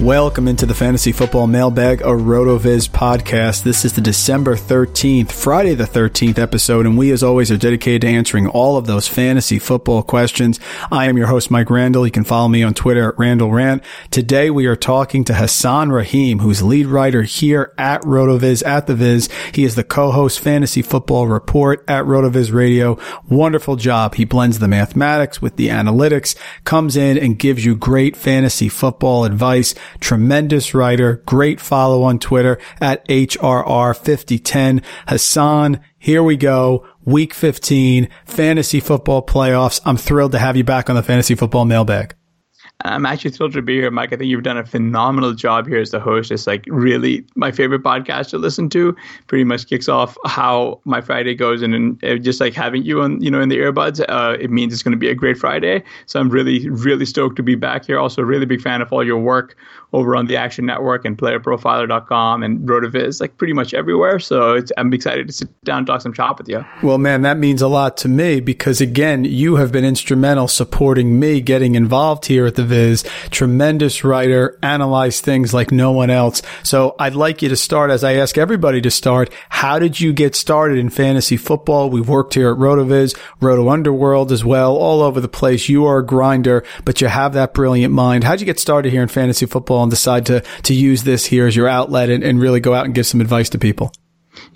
Welcome into the Fantasy Football Mailbag, a RotoViz podcast. This is the December 13th, Friday the 13th episode, and we, as always, are dedicated to answering all of those fantasy football questions. I am your host, Mike Randall. You can follow me on Twitter at Randall Rant. Today, we are talking to Hassan Rahim, who's lead writer here at RotoViz, at The Viz. He is the co-host Fantasy Football Report at RotoViz Radio. Wonderful job. He blends the mathematics with the analytics, comes in and gives you great fantasy football advice. Tremendous writer, great follow on Twitter at HRR5010. Hassan, here we go. Week 15, fantasy football playoffs. I'm thrilled to have you back on the fantasy football mailbag. I'm actually thrilled to be here, Mike. I think you've done a phenomenal job here as the host. It's like really my favorite podcast to listen to. Pretty much kicks off how my Friday goes, and, and just like having you on, you know, in the earbuds, uh, it means it's going to be a great Friday. So I'm really, really stoked to be back here. Also, a really big fan of all your work over on the Action Network and PlayerProfiler.com and RotoViz, like pretty much everywhere. So I'm excited to sit down and talk some shop with you. Well, man, that means a lot to me because again, you have been instrumental supporting me getting involved here at the Viz. Tremendous writer, analyze things like no one else. So I'd like you to start as I ask everybody to start. How did you get started in fantasy football? We've worked here at RotoViz, Roto Underworld as well, all over the place. You are a grinder, but you have that brilliant mind. How'd you get started here in fantasy football and decide to, to use this here as your outlet and, and really go out and give some advice to people?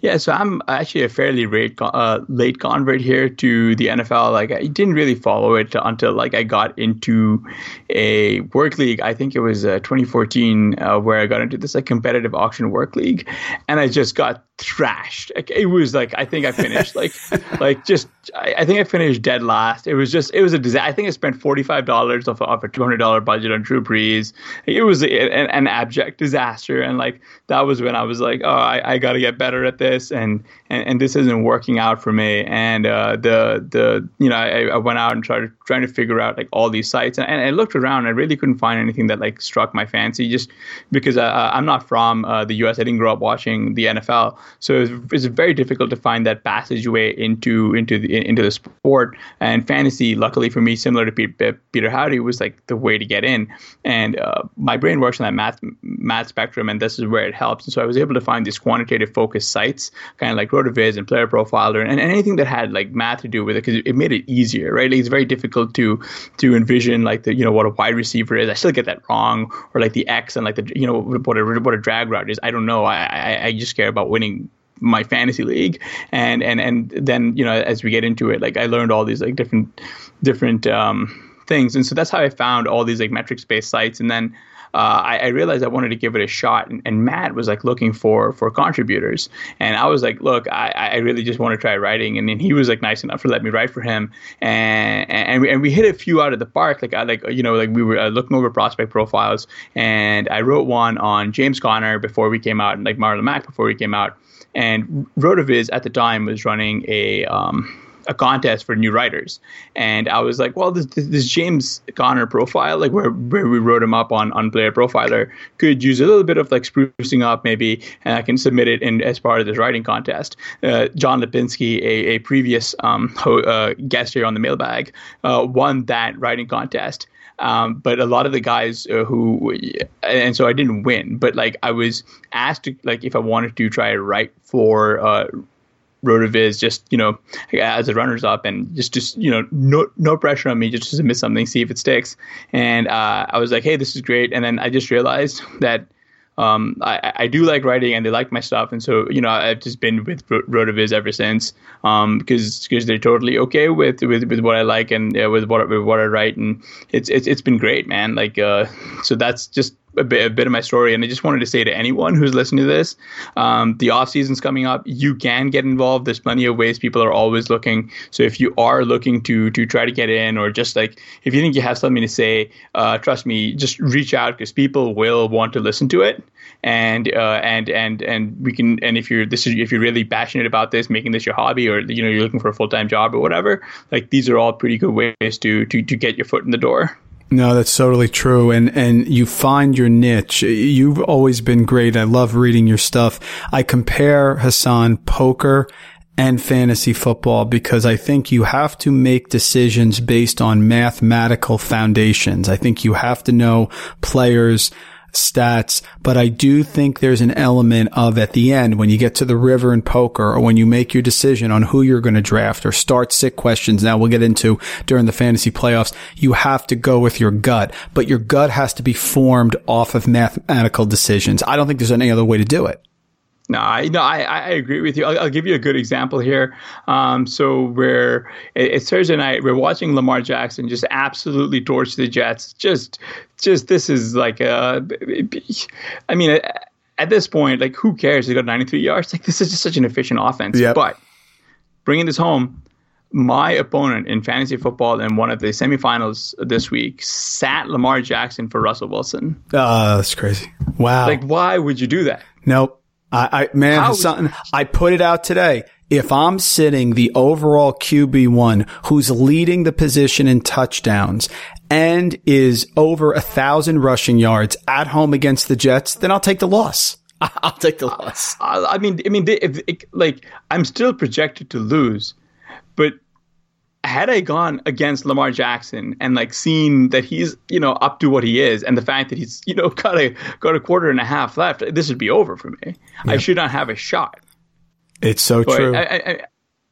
Yeah, so I'm actually a fairly late, uh, late convert here to the NFL. Like I didn't really follow it until like I got into a work league. I think it was uh, 2014 uh, where I got into this like competitive auction work league, and I just got thrashed. Like, it was like I think I finished like like just I, I, think I finished dead last. It was just it was a disaster. I think I spent forty five dollars off, off a two hundred dollar budget on Drew Brees. It was a, an, an, abject disaster, and like that was when I was like, oh, I, I got to get better at this, and, and and this isn't working out for me. And uh, the the you know I, I went out and tried trying to figure out like all these sites, and, and I looked around. I really couldn't find anything that like struck my fancy, just because uh, I'm not from uh, the U.S. I didn't grow up watching the NFL. So it's, very difficult to find that passageway into into the into the sport. And fantasy, luckily for me, similar to Peter, Peter Howdy, was like the way to get in. And uh, my brain works on that math math spectrum, and this is where it helps. And so I was able to find these quantitative focused sites, kind of like RotoViz and Player Profiler, and, and anything that had like math to do with it, because it, made it easier, right? Like, it's very difficult to to envision like the you know what a wide receiver is. I still get that wrong, or like the X and like the you know what a what a drag route is. I don't know. I I, I just care about winning my fantasy league, and and and then you know as we get into it, like I learned all these like different different um, things, and so that's how I found all these like metrics based sites, and then uh, I, I, realized I wanted to give it a shot. And, and, Matt was like looking for for contributors, and I was like, look, I, I really just want to try writing. And then he was like nice enough to let me write for him, and and we, and we hit a few out of the park. Like I like you know like we were uh, looking over prospect profiles, and I wrote one on James Conner before we came out, and like Marlon Mack before we came out. And Rotoviz at the time was running a um, a contest for new writers, and I was like, well, this, this James Conner profile, like where where we wrote him up on on Player Profiler, could use a little bit of like sprucing up maybe, and I can submit it in as part of this writing contest. Uh, John Lipinski, a, a previous um, ho- uh, guest here on the Mailbag, uh, won that writing contest. Um, but a lot of the guys uh, who, and so I didn't win, but like I was asked to, like if I wanted to try to write for uh, rotoviz just you know as a runners up and just just you know no no pressure on me just to submit something see if it sticks and uh, i was like hey this is great and then i just realized that um, I, I do like writing and they like my stuff. And so, you know, I've just been with Rotoviz ever since um, because because they're totally okay with, with, with what I like and uh, with what with what I write. And it's, it's, it's been great, man. Like, uh, so that's just a bit, a bit of my story. And I just wanted to say to anyone who's listening to this, um, the off season's coming up. You can get involved. There's plenty of ways. People are always looking. So if you are looking to to try to get in, or just like if you think you have something to say, uh, trust me, just reach out because people will want to listen to it. And uh, and and and we can. And if you're this is if you're really passionate about this, making this your hobby, or you know you're looking for a full time job or whatever, like these are all pretty good ways to to to get your foot in the door. No, that's totally true. And, and you find your niche. You've always been great. I love reading your stuff. I compare Hassan poker and fantasy football because I think you have to make decisions based on mathematical foundations. I think you have to know players, stats, but I do think there's an element of at the end when you get to the river in poker or when you make your decision on who you're going to draft or start sick questions. Now we'll get into during the fantasy playoffs. You have to go with your gut, but your gut has to be formed off of mathematical decisions. I don't think there's any other way to do it. No, I no, I, I agree with you. I'll, I'll give you a good example here. Um, so we're it's Thursday night. We're watching Lamar Jackson just absolutely torch the Jets. Just, just this is like a. I mean, at this point, like who cares? He got 93 yards. Like this is just such an efficient offense. Yep. But bringing this home, my opponent in fantasy football in one of the semifinals this week sat Lamar Jackson for Russell Wilson. Oh, that's crazy. Wow. Like, why would you do that? Nope. I, I man, How? something I put it out today. If I'm sitting the overall QB one who's leading the position in touchdowns and is over a thousand rushing yards at home against the Jets, then I'll take the loss. I'll take the loss. I, I mean, I mean, if, if, like I'm still projected to lose, but had I gone against Lamar Jackson and like seen that he's you know up to what he is, and the fact that he's you know got a got a quarter and a half left, this would be over for me. Yep. I should not have a shot. It's so but true. I, I,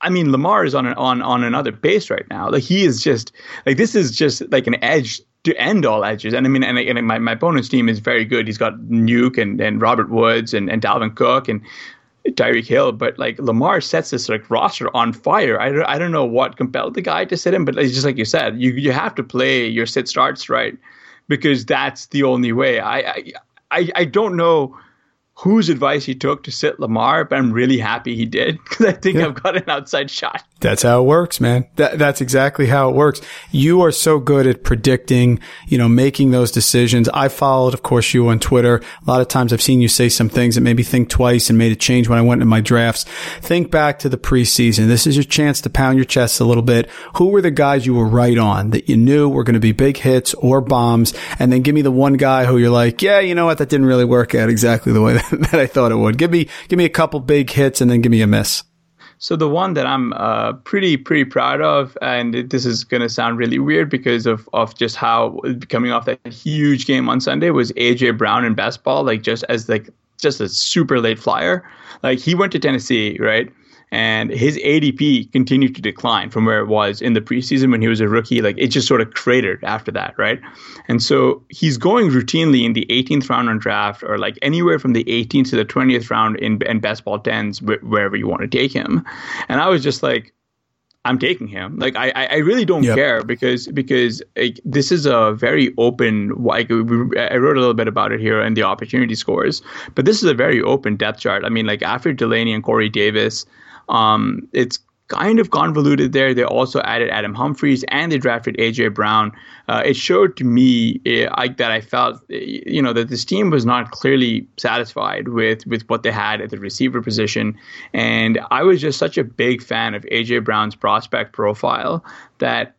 I, mean, Lamar is on an, on on another base right now. Like he is just like this is just like an edge to end all edges. And I mean, and, and my, my opponent's team is very good. He's got Nuke and, and Robert Woods and, and Dalvin Cook and Tyreek Hill, but like Lamar sets this like roster on fire. I don't, I don't know what compelled the guy to sit him, but it's just like you said, you you have to play your sit starts right because that's the only way. I I I don't know whose advice he took to sit Lamar, but I'm really happy he did because I think yeah. I've got an outside shot. That's how it works, man. That, that's exactly how it works. You are so good at predicting, you know, making those decisions. I followed, of course, you on Twitter. A lot of times I've seen you say some things that made me think twice and made a change when I went into my drafts. Think back to the preseason. This is your chance to pound your chest a little bit. Who were the guys you were right on that you knew were going to be big hits or bombs? And then give me the one guy who you're like, yeah, you know what? That didn't really work out exactly the way that I thought it would. Give me, give me a couple big hits and then give me a miss. So the one that I'm uh, pretty pretty proud of, and this is gonna sound really weird because of of just how coming off that huge game on Sunday was AJ Brown in best ball, like just as like just a super late flyer. Like he went to Tennessee, right? And his ADP continued to decline from where it was in the preseason when he was a rookie. Like it just sort of cratered after that, right? And so he's going routinely in the 18th round on draft, or like anywhere from the 18th to the 20th round in, in best ball tens, wh- wherever you want to take him. And I was just like, I'm taking him. Like I, I really don't yep. care because because like, this is a very open. Like I wrote a little bit about it here in the opportunity scores, but this is a very open depth chart. I mean, like after Delanie and Corey Davis, um, it's kind of convoluted there. They also added Adam Humphries and they drafted AJ Brown. Uh, it showed to me uh, I, that I felt, you know, that this team was not clearly satisfied with with what they had at the receiver position, and I was just such a big fan of AJ Brown's prospect profile that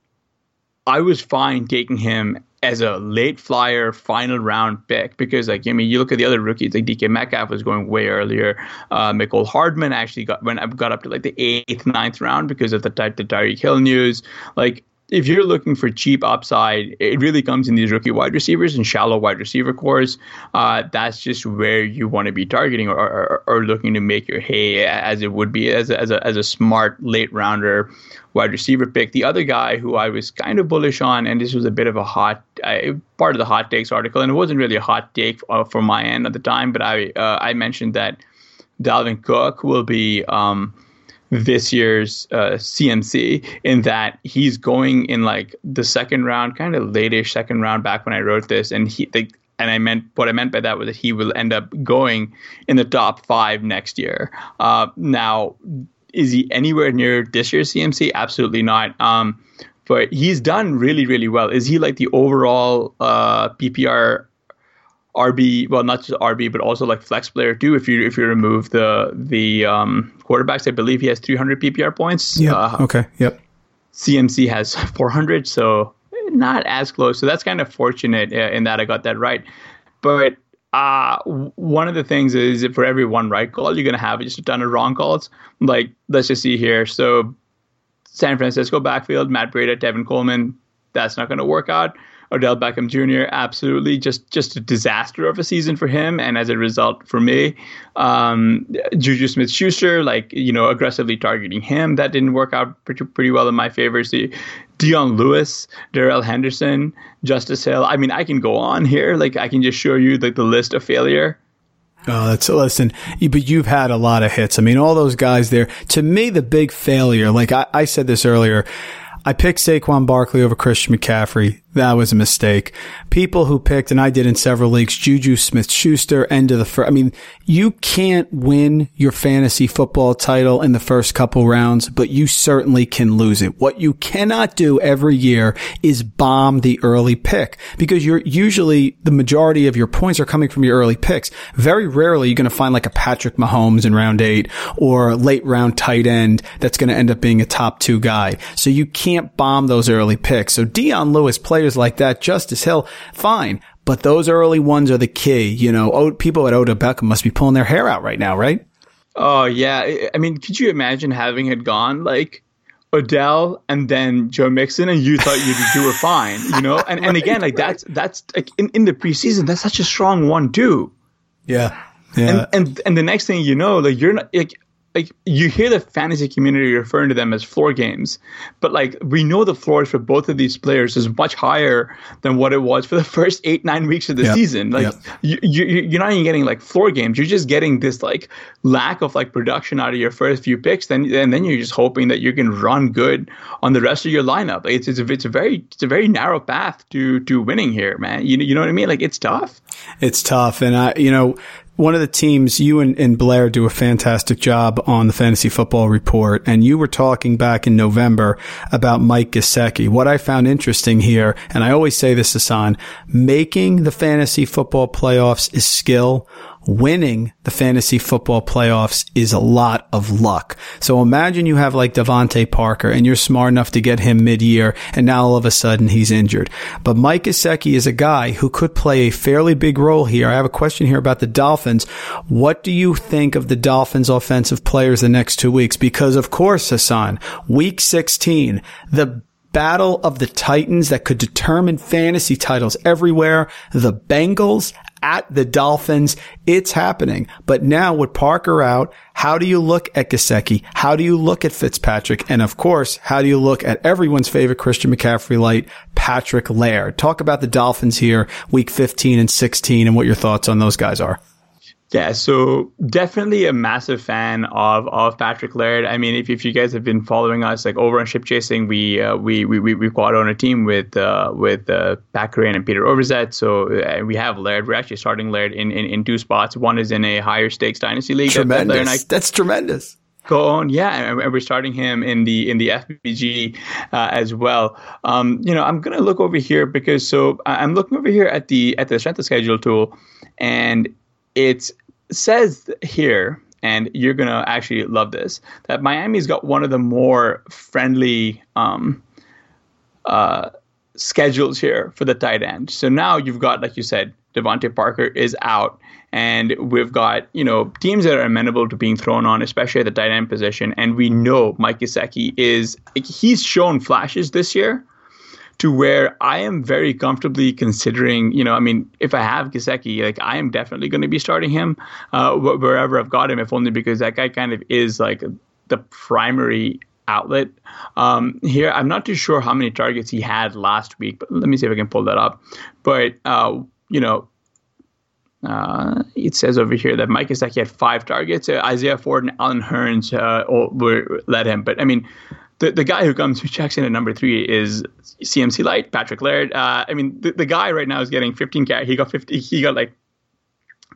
I was fine taking him as a late flyer final round pick because like I mean you look at the other rookies like DK Metcalf was going way earlier. Uh, Mecole Hardman actually got when got up to like the eighth ninth round because of the the Tyreek Hill news. Like if you're looking for cheap upside, it really comes in these rookie wide receivers and shallow wide receiver cores. Uh, that's just where you want to be targeting or, or, or, looking to make your hay as it would be as a, as a, as a smart late rounder wide receiver pick. The other guy who I was kind of bullish on, and this was a bit of a hot uh, part of the hot takes article, and it wasn't really a hot take uh, from my end at the time, but I uh, I mentioned that Dalvin Cook will be. Um, this year's uh, CMC in that he's going in like the second round, kind of late second round back when I wrote this, and he the, and I meant what I meant by that was that he will end up going in the top five next year. Uh, now, is he anywhere near this year's CMC? Absolutely not. Um, but he's done really, really well. Is he like the overall uh, PPR RB? Well, not just RB, but also like flex player too. If you if you remove the the um, quarterbacks, I believe he has 300 PPR points. Yeah. Uh, okay. Yep. CMC has 400, so not as close. So that's kind of fortunate uh, in that I got that right. But uh, one of the things is for every one right call, you're going to have just a ton of wrong calls. Like, let's just see here. So, San Francisco backfield, Matt Breida, Tevin Coleman, that's not going to work out. Odell Beckham Jr. absolutely just just a disaster of a season for him, and as a result for me, um, Juju Smith-Schuster, like you know, aggressively targeting him, that didn't work out pretty pretty well in my favor. So, Dion Lewis, Darrell Henderson, Justice Hill. I mean, I can go on here. Like I can just show you like the list of failure. Oh, that's listen, but you've had a lot of hits. I mean, all those guys there. To me, the big failure, like I, I said this earlier, I picked Saquon Barkley over Christian McCaffrey. That was a mistake. People who picked, and I did in several leagues, Juju Smith Schuster, end of the first. I mean, you can't win your fantasy football title in the first couple rounds, but you certainly can lose it. What you cannot do every year is bomb the early pick because you're usually the majority of your points are coming from your early picks. Very rarely you're going to find like a Patrick Mahomes in round eight or late round tight end that's going to end up being a top two guy. So you can't bomb those early picks. So Dion Lewis played players like that, Justice Hill, fine. But those early ones are the key. You know, people at Odell Beckham must be pulling their hair out right now, right? Oh yeah. I mean, could you imagine having it gone like Odell and then Joe Mixon, and you thought you you were fine, you know? And right, and again, like right. that's that's like in, in the preseason, that's such a strong one too. Yeah. Yeah. And, and and the next thing you know, like you're not like like you hear the fantasy community referring to them as floor games, but like we know the floors for both of these players is much higher than what it was for the first eight nine weeks of the yep. season. Like yep. you, you you're not even getting like floor games. You're just getting this like lack of like production out of your first few picks. Then and then you're just hoping that you can run good on the rest of your lineup. Like it's it's a, it's a very it's a very narrow path to to winning here, man. You you know what I mean? Like it's tough. It's tough, and I you know one of the teams, you and, and, Blair do a fantastic job on the fantasy football report. And you were talking back in November about Mike Gesicki. What I found interesting here, and I always say this, Hassan, making the fantasy football playoffs is skill winning the fantasy football playoffs is a lot of luck. So imagine you have like DeVante Parker and you're smart enough to get him mid-year and now all of a sudden he's injured. But Mike Gesicki is a guy who could play a fairly big role here. I have a question here about the Dolphins. What do you think of the Dolphins offensive players the next two weeks? Because of course, Hassan, week 16, the battle of the titans that could determine fantasy titles everywhere. The Bengals at the Dolphins. It's happening. But now with Parker out, how do you look at Gesicki? How do you look at Fitzpatrick? And of course, how do you look at everyone's favorite Christian McCaffrey light, Patrick Laird? Talk about the Dolphins here, week 15 and 16 and what your thoughts on those guys are. Yeah, so definitely a massive fan of of Patrick Laird. I mean, if, if you guys have been following us, like over on Ship Chasing, we uh, we we we we've got on a team with uh, with uh, Pat Kerrane and Peter Overzet. So uh, we have Laird. We're actually starting Laird in, in, in two spots. One is in a higher stakes dynasty league. Tremendous. That, That's tremendous go on. Yeah, and we're starting him in the in the FBG uh, as well. Um, you know, I'm gonna look over here because so I'm looking over here at the at the strength of schedule tool, and it's says here, and you're gonna actually love this, that Miami's got one of the more friendly um, uh, schedules here for the tight end. So now you've got, like you said, DeVante Parker is out, and we've got you know teams that are amenable to being thrown on, especially at the tight end position. And we know Mike Gesicki is he's shown flashes this year to where I am very comfortably considering, you know, I mean, if I have Gesicki, like I am definitely going to be starting him uh, wherever I've got him, if only because that guy kind of is like the primary outlet. Um, here, I'm not too sure how many targets he had last week, but let me see if I can pull that up. But, uh, you know, uh, it says over here that Mike Gesicki had five targets. Uh, Isaiah Ford and Allen Hurns uh, were, led him. But I mean, the, the guy who comes who checks in at number three is CMC Light, Patrick Laird. Uh, I mean, the, the guy right now is getting 15 carries. He got 50. He got like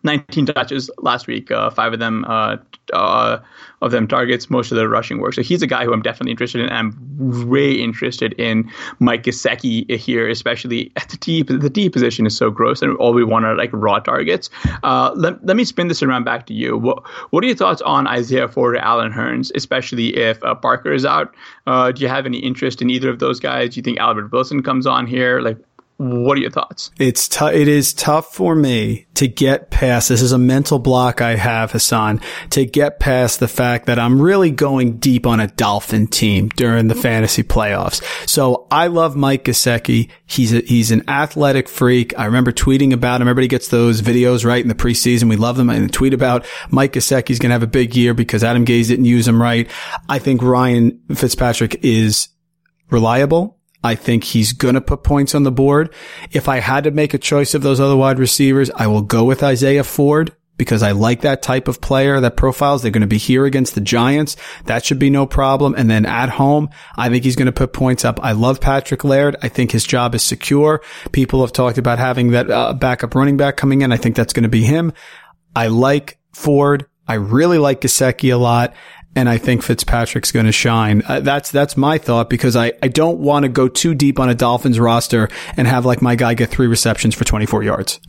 19 touches last week. Uh, five of them uh, uh, of them targets, most of the rushing work. So he's a guy who I'm definitely interested in. I'm way interested in Mike Gesicki here, especially at the D. The D position is so gross, and all we want are like raw targets. Uh, let, let me spin this around back to you. What What are your thoughts on Isaiah Ford or Allen Hurns, especially if uh, Parker is out? Uh, do you have any interest in either of those guys? Do you think Albert Wilson comes on here? Like, what are your thoughts? It's t- it is tough for me to get past. This is a mental block I have, Hassan, to get past the fact that I'm really going deep on a Dolphin team during the fantasy playoffs. So I love Mike Gesicki. He's a, he's an athletic freak. I remember tweeting about him. Everybody gets those videos right in the preseason. We love them and tweet about Mike Gesicki's going to have a big year because Adam Gase didn't use him right. I think Ryan Fitzpatrick is reliable. I think he's going to put points on the board. If I had to make a choice of those other wide receivers, I will go with Isaiah Ford because I like that type of player that profiles. They're going to be here against the Giants. That should be no problem. And then at home, I think he's going to put points up. I love Patrick Laird. I think his job is secure. People have talked about having that uh, backup running back coming in. I think that's going to be him. I like Ford. I really like Gesicki a lot and I think Fitzpatrick's going to shine. Uh, that's that's my thought because I, I don't want to go too deep on a Dolphins roster and have like my guy get three receptions for 24 yards.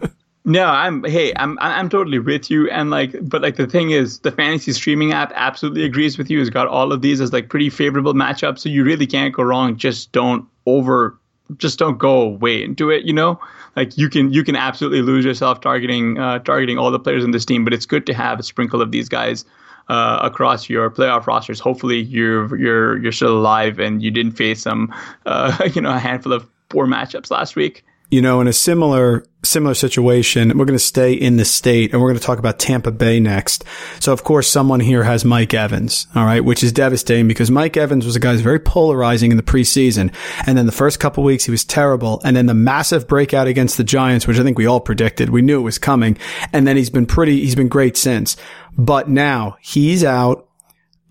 no, I'm hey, I'm I'm totally with you and like but like the thing is the fantasy streaming app absolutely agrees with you. It's got all of these as like pretty favorable matchups, so you really can't go wrong. Just don't over just don't go way into it, you know? Like you can you can absolutely lose yourself targeting uh, targeting all the players in this team, but it's good to have a sprinkle of these guys uh, across your playoff rosters. Hopefully, you're you're you're still alive and you didn't face some uh, you know a handful of poor matchups last week you know, in a similar similar situation, we're going to stay in the state and we're going to talk about Tampa Bay next. So, of course, someone here has Mike Evans, all right, which is devastating because Mike Evans was a guy who's very polarizing in the preseason. And then the first couple weeks, he was terrible. And then the massive breakout against the Giants, which I think we all predicted. We knew it was coming. And then he's been pretty, he's been great since. But now he's out.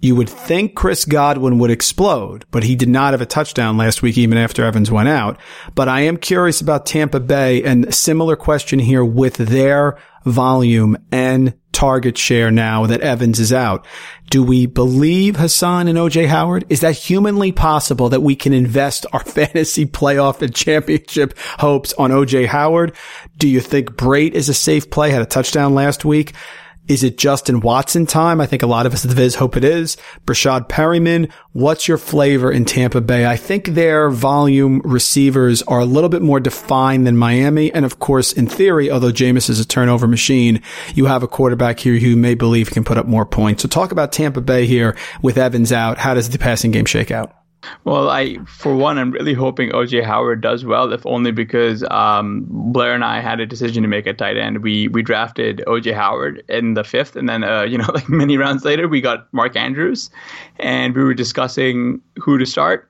You would think Chris Godwin would explode, but he did not have a touchdown last week, even after Evans went out. But I am curious about Tampa Bay and similar question here with their volume and target share now that Evans is out. Do we believe Hassan and OJ Howard? Is that humanly possible that we can invest our fantasy playoff and championship hopes on OJ Howard? Do you think Brate is a safe play? Had a touchdown last week. Is it Justin Watson time? I think a lot of us at the Viz hope it is. Breshad Perriman, what's your flavor in Tampa Bay? I think their volume receivers are a little bit more defined than Miami. And of course, in theory, although Jameis is a turnover machine, you have a quarterback here who may believe can put up more points. So talk about Tampa Bay here with Evans out. How does the passing game shake out? Well, I for one, I'm really hoping OJ Howard does well, if only because um, Blair and I had a decision to make at tight end. We we drafted OJ Howard in the fifth, and then uh, you know, like many rounds later, we got Mark Andrews, and we were discussing who to start.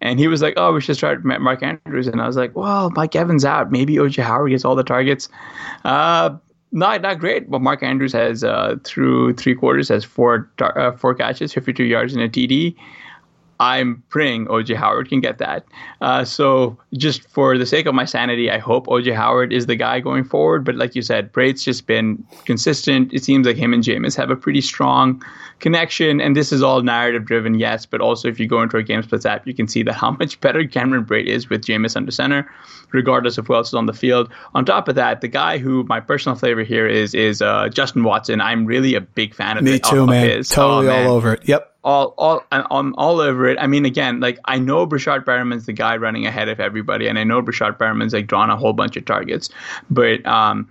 And he was like, "Oh, we should start Mark Andrews," and I was like, "Well, Mike Evans out. Maybe OJ Howard gets all the targets." Uh, not not great, but Mark Andrews has uh, through three quarters has four uh, four catches, 52 yards, and a TD. I'm praying OJ Howard can get that. Uh, so just for the sake of my sanity, I hope OJ Howard is the guy going forward. But like you said, Brate's just been consistent. It seems like him and Jameis have a pretty strong connection. And this is all narrative driven, yes. But also, if you go into our Game Splits app, you can see that how much better Cameron Brate is with Jameis under center, regardless of who else is on the field. On top of that, the guy who my personal flavor here is is uh, Justin Watson. I'm really a big fan of Me the, too, of man. his. Totally Oh, man all over it. Yep. All all I'm all over it. I mean, again, like I know Breshad Perriman's the guy running ahead of everybody, and I know Breshad Perriman's like drawn a whole bunch of targets, but um,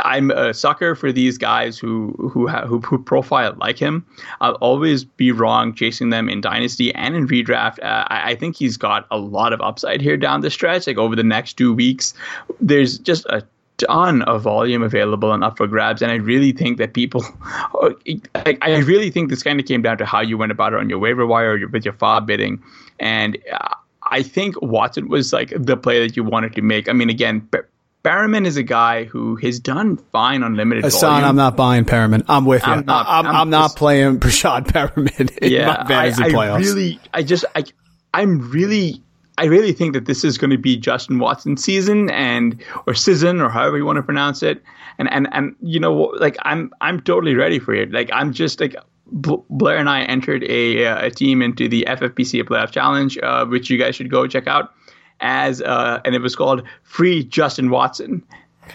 I'm a sucker for these guys who who ha- who, who profile like him. I'll always be wrong chasing them in dynasty and in redraft. Uh, I, I think he's got a lot of upside here down the stretch. Like over the next two weeks, there's just a ton of volume available and up for grabs. And I really think that people, I, I really think this kind of came down to how you went about it on your waiver wire or your, with your FAAB bidding. And uh, I think Watson was like the play that you wanted to make. I mean, again, Perriman is a guy who has done fine on limited Hassan, volume. I'm not buying Perriman. I'm with you. I'm not- I'm, I'm I'm not just- playing Breshad Perriman in yeah, my fantasy I, I playoffs. really, I just, I, I'm really, I really think that this is going to be Justin Watson's season, and or season, or however you want to pronounce it. And and and you know, like I'm, I'm totally ready for it. Like I'm just like. Blair and I entered a, a team into the FFPC Playoff Challenge, uh, which you guys should go check out. As uh, and it was called Free Justin Watson,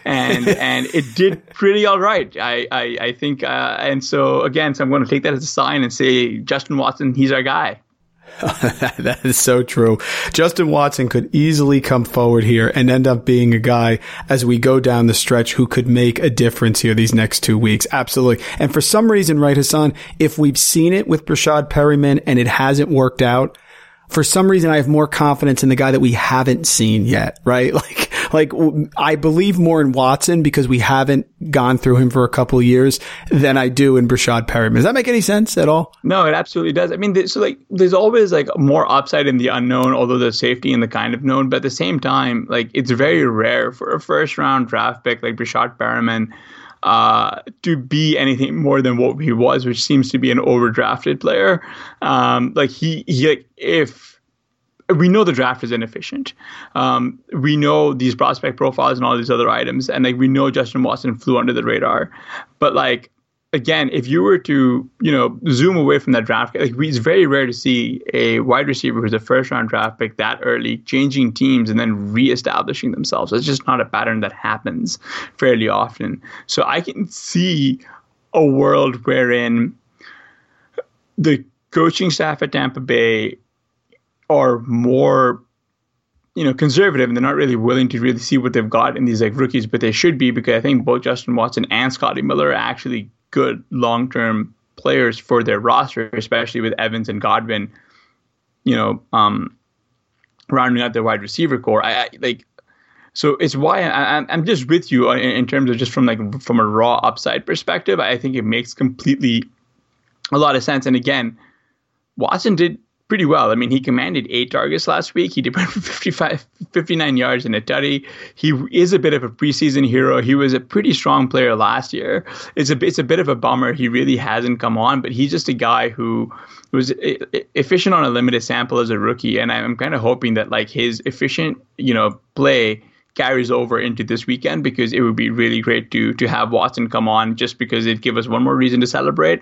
and and it did pretty all right. I I, I think, uh, and so again, so I'm going to take that as a sign and say Justin Watson, he's our guy. that is so true. Justin Watson could easily come forward here and end up being a guy as we go down the stretch who could make a difference here these next two weeks. Absolutely. And for some reason, right, Hassan, if we've seen it with Breshad Perriman and it hasn't worked out, for some reason, I have more confidence in the guy that we haven't seen yet, right? Like, like I believe more in Watson because we haven't gone through him for a couple years than I do in Breshad Perriman. Does that make any sense at all? No, it absolutely does. I mean, so like, there's always like more upside in the unknown, although there's safety in the kind of known. But at the same time, like, it's very rare for a first round draft pick like Breshad Perriman uh, to be anything more than what he was, which seems to be an overdrafted player. Um, like he, he, like, if we know the draft is inefficient. Um, we know these prospect profiles and all these other items, and like we know Justin Watson flew under the radar. But like again, if you were to you know zoom away from that draft, like we, it's very rare to see a wide receiver who's a first round draft pick that early changing teams and then reestablishing themselves. It's just not a pattern that happens fairly often. So I can see a world wherein the coaching staff at Tampa Bay are more you know conservative and they're not really willing to really see what they've got in these like rookies but they should be because i think both justin watson and scotty miller are actually good long-term players for their roster especially with evans and godwin you know um rounding out their wide receiver core i, I like so it's why I, I'm just with you in, in terms of just from like from a raw upside perspective. I think it makes completely a lot of sense. And again, Watson did pretty well. I mean, he commanded eight targets last week. He did 55, 59 yards in a tutty. He is a bit of a preseason hero. He was a pretty strong player last year. It's a it's a bit of a bummer. He really hasn't come on, but he's just a guy who was efficient on a limited sample as a rookie. And I'm kind of hoping that like his efficient, you know, play carries over into this weekend because it would be really great to to have Watson come on just because it'd give us one more reason to celebrate.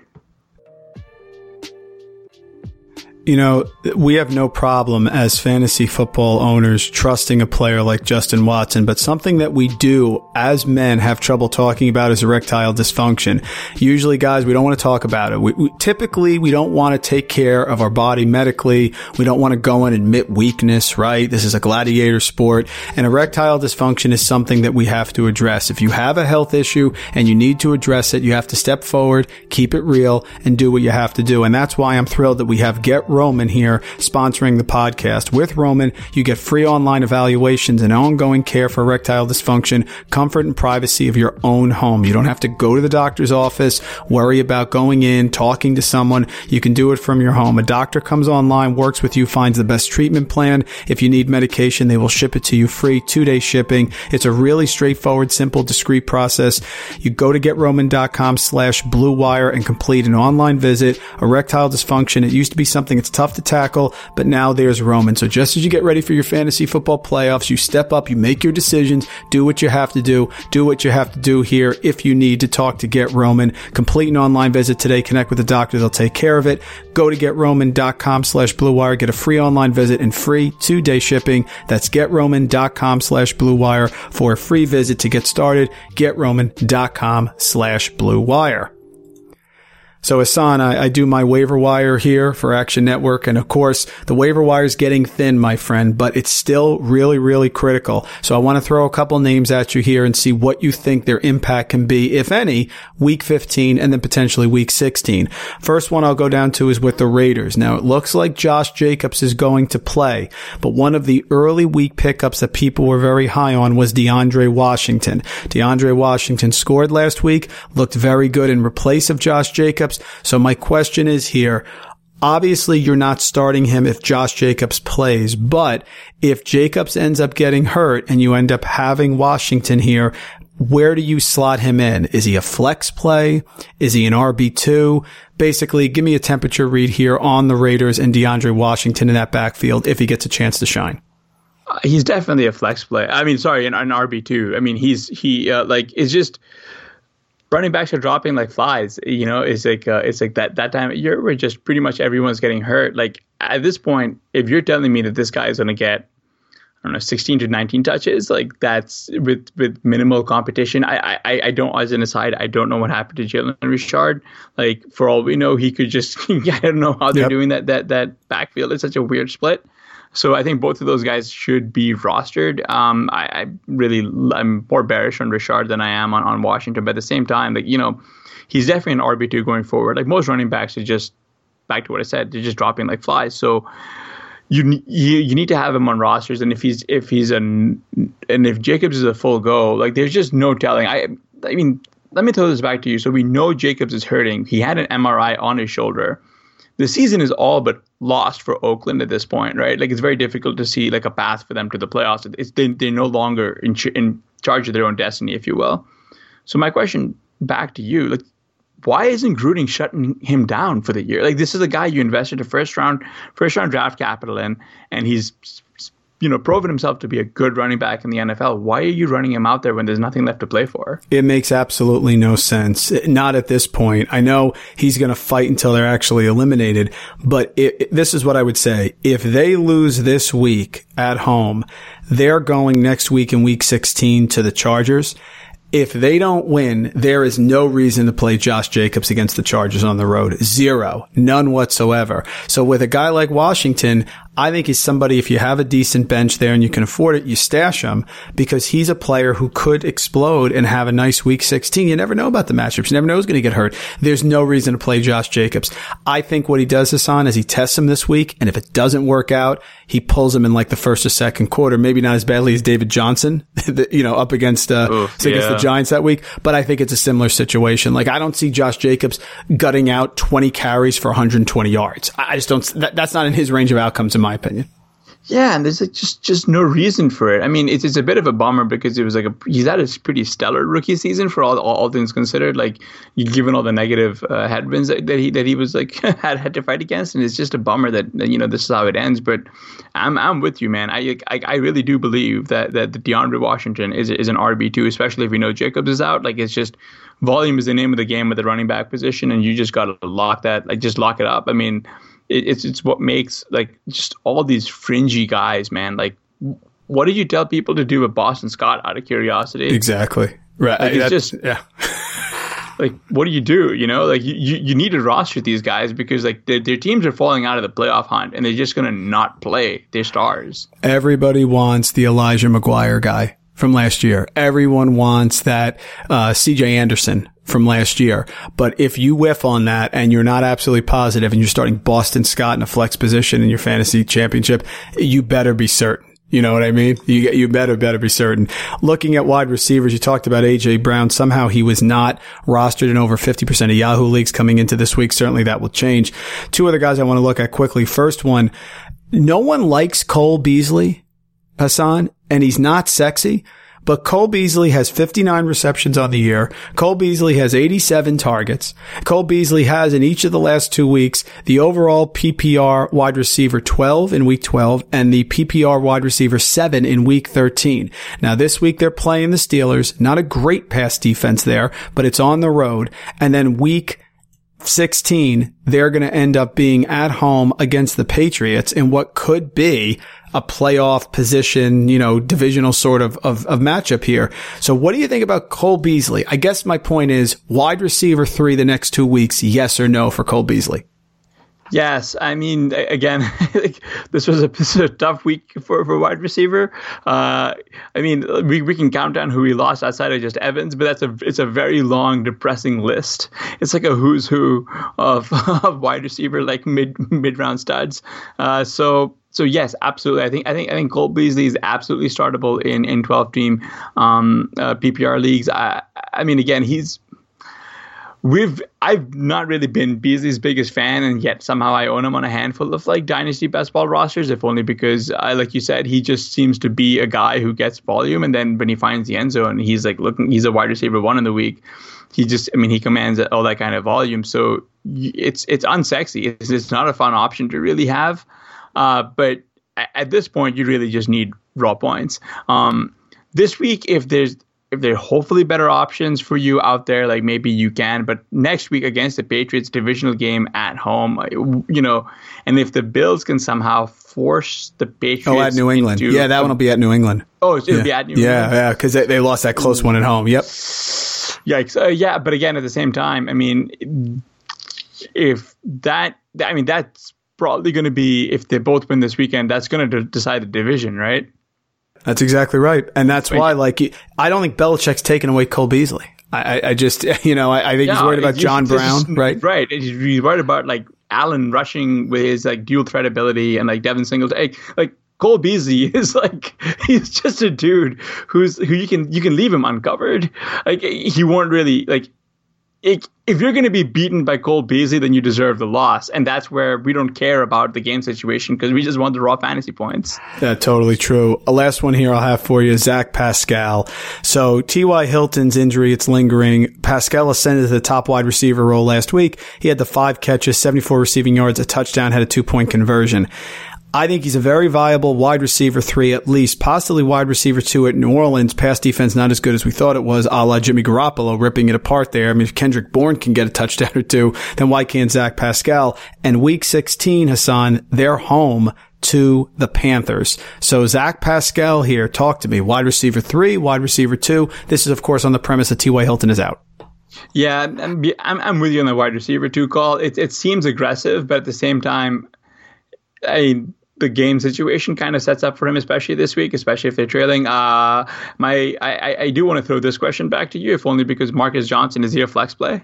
You know, we have no problem as fantasy football owners trusting a player like Justin Watson, but something that we do as men have trouble talking about is erectile dysfunction. Usually, guys, we don't want to talk about it. We, we, typically, we don't want to take care of our body medically. We don't want to go and admit weakness, right? This is a gladiator sport, and erectile dysfunction is something that we have to address. If you have a health issue and you need to address it, you have to step forward, keep it real, and do what you have to do. And that's why I'm thrilled that we have Get Roman here sponsoring the podcast. With Roman, you get free online evaluations and ongoing care for erectile dysfunction, comfort and privacy of your own home. You don't have to go to the doctor's office, worry about going in, talking to someone. You can do it from your home. A doctor comes online, works with you, finds the best treatment plan. If you need medication, they will ship it to you free, two day shipping. It's a really straightforward, simple, discreet process. You go to getroman.com slash blue wire and complete an online visit. Erectile dysfunction. It used to be something that's tough to tackle, but now there's Roman. So just as you get ready for your fantasy football playoffs, you step up, you make your decisions, do what you have to do, do what you have to do here if you need to talk to Get Roman. Complete an online visit today. Connect with the doctor. They'll take care of it. Go to getroman.com slash blue wire. Get a free online visit and free two day shipping. That's getroman.com slash blue wire for a free visit to get started. Getroman.com slash blue wire. So Hassan, I, I, do my waiver wire here for Action Network. And of course, the waiver wire is getting thin, my friend, but it's still really, really critical. So I want to throw a couple names at you here and see what you think their impact can be, if any, week 15 and then potentially week 16. First one I'll go down to is with the Raiders. Now it looks like Josh Jacobs is going to play, but one of the early week pickups that people were very high on was DeAndre Washington. DeAndre Washington scored last week, looked very good in replace of Josh Jacobs. So my question is here. Obviously, you're not starting him if Josh Jacobs plays, but if Jacobs ends up getting hurt and you end up having Washington here, where do you slot him in? Is he a flex play? Is he an RB2? Basically, give me a temperature read here on the Raiders and DeAndre Washington in that backfield if he gets a chance to shine. He's definitely a flex play. I mean, sorry, an, an RB2. I mean, he's, he, uh, like, it's just, running backs are dropping like flies. You know, it's like uh, it's like that that time of year where just pretty much everyone's getting hurt. Like at this point, if you're telling me that this guy is going to get I don't know, 16 to 19 touches. Like that's with with minimal competition. I I, I don't as an aside, I don't know what happened to Jalen Richard. Like for all we know, he could just I don't know how they're yep. doing that that that backfield. It's such a weird split. So I think both of those guys should be rostered. Um, I, I, really I'm more bearish on Richard than I am on, on Washington, but at the same time, like you know, he's definitely an RB two going forward. Like most running backs are just back to what I said, they're just dropping like flies. So you you you need to have him on rosters, and if he's if he's an and if Jacobs is a full go, like there's just no telling. I I mean, let me throw this back to you. So we know Jacobs is hurting. He had an MRI on his shoulder the season is all but lost for Oakland at this point, right? Like it's very difficult to see like a path for them to the playoffs. It's they, they're no longer in, ch- in charge of their own destiny, if you will. So my question back to you, like, why isn't Gruden shutting him down for the year? Like this is a guy you invested a first round first round draft capital in, and he's you know, proven himself to be a good running back in the NFL. Why are you running him out there when there's nothing left to play for? It makes absolutely no sense. Not at this point. I know he's going to fight until they're actually eliminated, but it, this is what I would say. If they lose this week at home, they're going next week in week 16 to the Chargers if they don't win, there is no reason to play Josh Jacobs against the Chargers on the road. Zero. None whatsoever. So with a guy like Washington, I think he's somebody, if you have a decent bench there and you can afford it, you stash him because he's a player who could explode and have a nice week 16. You never know about the matchups. You never know who's going to get hurt. There's no reason to play Josh Jacobs. I think what he does, Hassan is he tests him this week. And if it doesn't work out, he pulls him in like the first or second quarter, maybe not as badly as David Johnson, you know, up against, uh, Oof, against yeah. the Giants that week. But I think it's a similar situation. Like I don't see Josh Jacobs gutting out 20 carries for 120 yards. I just don't, that, that's not in his range of outcomes in my opinion. Yeah, and there's like just just no reason for it. I mean, it's it's a bit of a bummer because it was like a he's had a pretty stellar rookie season for all all, all things considered. Like given all the negative uh, headwinds that, that, he that he was like had had to fight against, and it's just a bummer that, that you know this is how it ends. But I'm I'm with you, man. I I, I really do believe that that the DeAndre Washington is is an RB two, especially if we know Jacobs is out. Like it's just volume is the name of the game with the running back position, and you just got to lock that like just lock it up. I mean it, it's it's what makes like just all these fringy guys, man. Like, what did you tell people to do with Boston Scott out of curiosity? Exactly. Right. Like, it's just yeah. like, what do you do? You know, like you, you need to roster these guys because like their, their teams are falling out of the playoff hunt and they're just gonna not play their stars. Everybody wants the Elijah McGuire guy from last year. Everyone wants that uh, CJ Anderson from last year. But if you whiff on that and you're not absolutely positive and you're starting Boston Scott in a flex position in your fantasy championship, you better be certain. You know what I mean? You you better better be certain. Looking at wide receivers, you talked about AJ Brown. Somehow he was not rostered in over 50% of Yahoo leagues coming into this week. Certainly that will change. Two other guys I want to look at quickly. First one, no one likes Cole Beasley, Hassan, and he's not sexy. But Cole Beasley has 59 receptions on the year. Cole Beasley has 87 targets. Cole Beasley has in each of the last two weeks the overall PPR wide receiver 12 in week 12 and the PPR wide receiver 7 in week 13. Now this week they're playing the Steelers. Not a great pass defense there, but it's on the road. And then week 16, they're going to end up being at home against the Patriots in what could be a playoff position, you know, divisional sort of, of, of matchup here. So what do you think about Cole Beasley? I guess my point is wide receiver three the next two weeks, yes or no for Cole Beasley? Yes, I mean, again, this was a, this was a tough week for, for wide receiver. Uh, I mean, we, we can count down who we lost outside of just Evans, but that's a it's a very long, depressing list. It's like a who's who of, of wide receiver, like mid mid round studs. Uh, so so yes, absolutely. I think I think I think Cole Beasley is absolutely startable in in twelve team um, uh, PPR leagues. I I mean, again, he's we've I've not really been Beasley's biggest fan, and yet somehow I own him on a handful of like dynasty best ball rosters. If only because I, like you said, he just seems to be a guy who gets volume, and then when he finds the end zone, he's like looking. He's a wide receiver one in the week. He just, I mean, he commands all that kind of volume. So it's it's unsexy. It's, it's not a fun option to really have. Uh, but at this point, you really just need raw points. Um, this week, if there's if there are hopefully better options for you out there, like maybe you can. But next week against the Patriots, divisional game at home, uh, you know, and if the Bills can somehow force the Patriots, oh, at New England, yeah, that one will be at New England. Oh, it'll yeah. be at New yeah, England. Yeah, because they, they lost that close one at home. Yep. Yikes! Uh, yeah, but again, at the same time, I mean, if that, I mean, that's probably going to be if they both win this weekend, that's going to decide the division, right? That's exactly right, and that's why, like, I don't think Belichick's taken away Cole Beasley. I, I just, you know, I, I think he's worried about John Brown, right? Right. He's worried about like Allen rushing with his like dual threat ability and like Devin Singletary. Like Cole Beasley is like he's just a dude who's who you can you can leave him uncovered. Like he won't really like it, if you're going to be beaten by Cole Beasley, then you deserve the loss, and that's where we don't care about the game situation because we just want the raw fantasy points. Yeah, totally true. A last one here I'll have for you, Zach Pascal. So T.Y. Hilton's injury, it's lingering. Pascal ascended to the top wide receiver role last week. He had the five catches, 74 receiving yards, a touchdown, had a two point conversion. I think he's a very viable wide receiver three, at least, possibly wide receiver two at New Orleans. Pass defense not as good as we thought it was, a la Jimmy Garoppolo ripping it apart there. I mean, if Kendrick Bourne can get a touchdown or two, then why can't Zach Pascal? And week 16, Hassan, they're home to the Panthers. So Zach Pascal here, talk to me. Wide receiver three, wide receiver two. This is, of course, on the premise that T.Y. Hilton is out. Yeah, I'm, I'm, with you on the wide receiver two call. It, it seems aggressive, but at the same time, I the game situation kind of sets up for him, especially this week, especially if they're trailing. Uh, my I, I do want to throw this question back to you, if only because Marcus Johnson is he a flex play?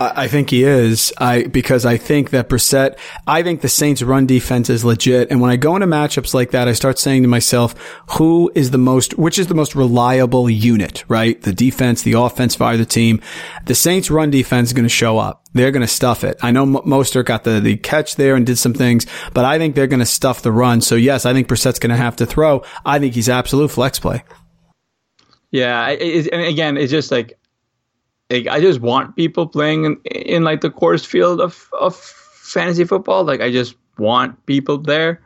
I think he is. I because I think that Brissett. I think the Saints' run defense is legit. And when I go into matchups like that, I start saying to myself, "Who is the most? Which is the most reliable unit? Right? The defense, the offense for the team. The Saints' run defense is going to show up. They're going to stuff it. I know Mostert got the the catch there and did some things, but I think they're going to stuff the run. So yes, I think Brissett's going to have to throw. I think he's absolute flex play. Yeah, it, and again, it's just like like I just want people playing in, in like the course field of of fantasy football. Like I just want people there.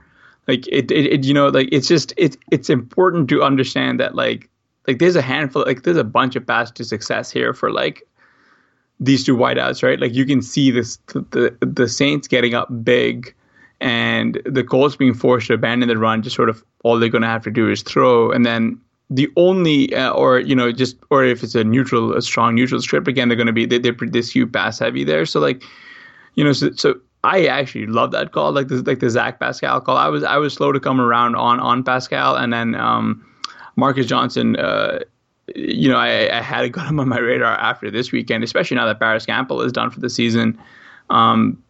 Like it, it, it you know, like it's just it's it's important to understand that like like there's a handful like there's a bunch of paths to success here for like these two wideouts, right? Like you can see this the the Saints getting up big and the Colts being forced to abandon the run, just sort of all they're gonna have to do is throw and then the only uh, or you know just or if it's a neutral a strong neutral strip again they're going to be they, they're this huge pass heavy there so like you know so, so I actually love that call like the like the Zach Pascal call I was I was slow to come around on on Pascal and then um, Marcus Johnson uh, you know, I, I had got him on my radar after this weekend, especially now that Parris Campbell is done for the season. Um,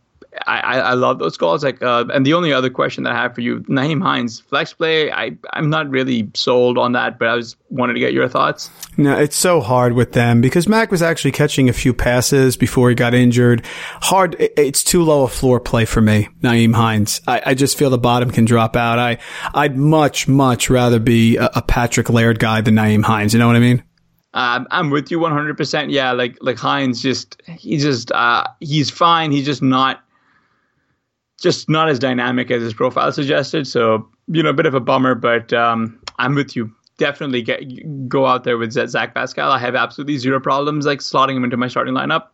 I, I love those calls. Like, uh, and the only other question that I have for you, Nyheim Hines, flex play. I I'm not really sold on that, but I was wanted to get your thoughts. No, it's so hard with them because Mack was actually catching a few passes before he got injured. Hard. It's too low a floor play for me, Nyheim Hines. I, I just feel the bottom can drop out. I I'd much much rather be a, a Patrick Laird guy than Nyheim Hines. You know what I mean? Um, I'm with you 100%. Yeah, like like Hines, just he's just uh, he's fine. He's just not just not as dynamic as his profile suggested. So you know, a bit of a bummer. But um, I'm with you. Definitely get go out there with Zach Pascal. I have absolutely zero problems like slotting him into my starting lineup.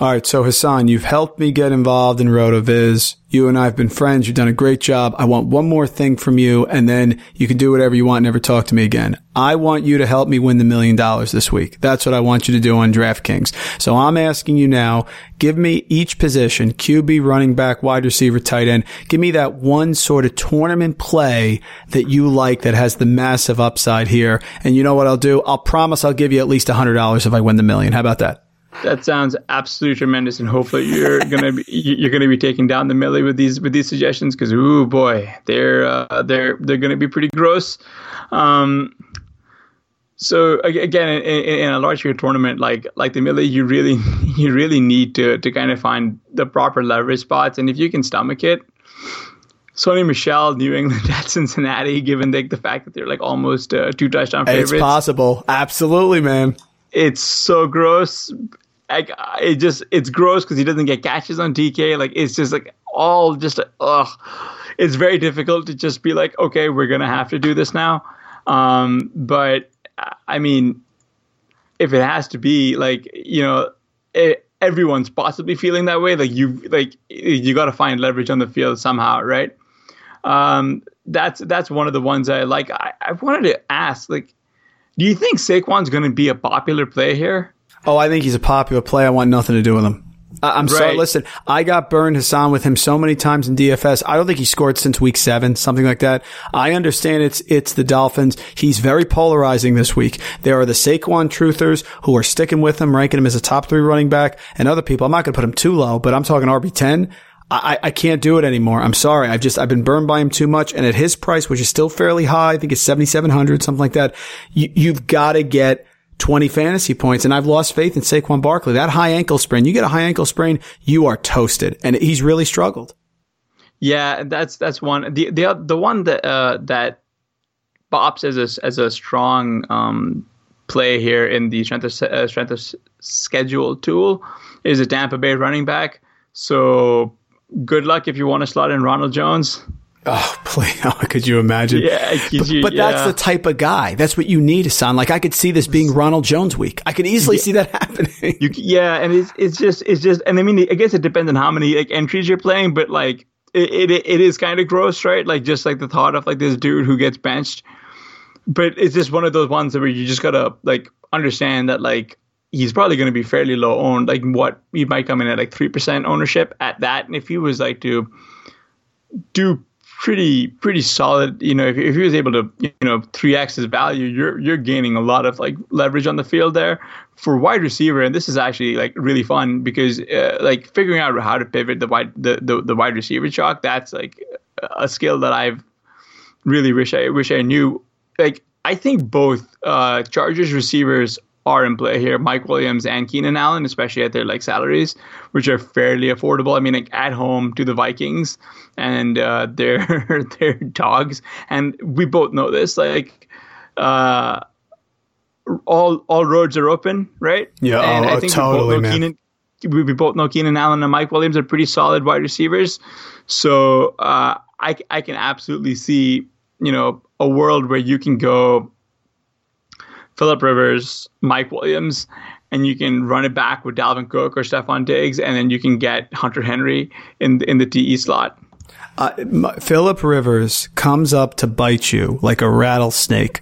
All right, so Hassan, you've helped me get involved in RotoViz. You and I have been friends. You've done a great job. I want one more thing from you, and then you can do whatever you want. Never talk to me again. I want you to help me win the million dollars this week. That's what I want you to do on DraftKings. So I'm asking you now, give me each position, QB, running back, wide receiver, tight end. Give me that one sort of tournament play that you like that has the massive upside here. And you know what I'll do? I'll promise I'll give you at least $100 if I win the million. How about that? That sounds absolutely tremendous, and hopefully you're gonna be you're gonna be taking down the millie with these with these suggestions because ooh boy, they're uh, they're they're gonna be pretty gross. Um, so again, in, in, a larger tournament like like the millie, you really you really need to to kind of find the proper leverage spots, and if you can stomach it. Sony Michel, New England at Cincinnati, given the, the fact that they're like almost uh, two touchdown favorites. It's possible. Absolutely, man. It's so gross like it just it's gross because he doesn't get catches on DK. Like it's just like all just ugh. It's very difficult to just be like, okay, we're gonna have to do this now. Um, but I mean, if it has to be like you know, it, everyone's possibly feeling that way. Like you like you got to find leverage on the field somehow, right? Um, that's that's one of the ones I like. I, I wanted to ask, like, do you think Saquon's going to be a popular play here? Oh, I think he's a popular play. I want nothing to do with him. I'm right. sorry. Listen, I got burned Hassan with him so many times in DFS. I don't think he scored since week seven, something like that. I understand it's it's the Dolphins. He's very polarizing this week. There are the Saquon truthers who are sticking with him, ranking him as a top three running back, and other people. I'm not going to put him too low, but I'm talking RB ten. I, I can't do it anymore. I'm sorry. I've just, I've been burned by him too much. And at his price, which is still fairly high, I think it's 7,700, something like that. You, you've got to get 20 fantasy points. And I've lost faith in Saquon Barkley. That high ankle sprain, you get a high ankle sprain, you are toasted. And he's really struggled. Yeah, that's that's one. The the the one that uh, that bops as a as a strong um, play here in the strength of uh, strength of schedule tool is a Tampa Bay running back. So good luck if you want to slot in Ronald Jones. Oh, please. Oh, could you imagine? Yeah. But, you, but yeah. that's the type of guy. That's what you need, Hassan. Like, I could see this being Ronald Jones week. I could easily yeah. see that happening. You, yeah. And it's, it's just, it's just, and I mean, I guess it depends on how many like entries you're playing, but like, it, it, it is kind of gross, right? Like, just like the thought of like this dude who gets benched. But it's just one of those ones where you just gotta like understand that like he's probably going to be fairly low owned. Like, what he might come in at like 3% ownership at that. And if he was like to do pretty pretty solid. You know, if, if he was able to you know three x his value, you're you're gaining a lot of like leverage on the field there for wide receiver. And this is actually like really fun because uh, like figuring out how to pivot the wide the, the, the wide receiver chalk. That's like a skill that I've really wish I wish I knew. Like I think both uh, Chargers receivers are in play here. Mike Williams and Keenan Allen, especially at their like salaries, which are fairly affordable. I mean, like at home to the Vikings and uh, their their dogs, and we both know this. Like, uh, all all roads are open, right? Yeah, and oh, I think totally, we man. Keenan, we, we both know Keenan Allen and Mike Williams are pretty solid wide receivers. So uh, I I can absolutely see you know a world where you can go Philip Rivers, Mike Williams, and you can run it back with Dalvin Cook or Stefon Diggs, and then you can get Hunter Henry in in the TE slot. Uh, Philip Rivers comes up to bite you like a rattlesnake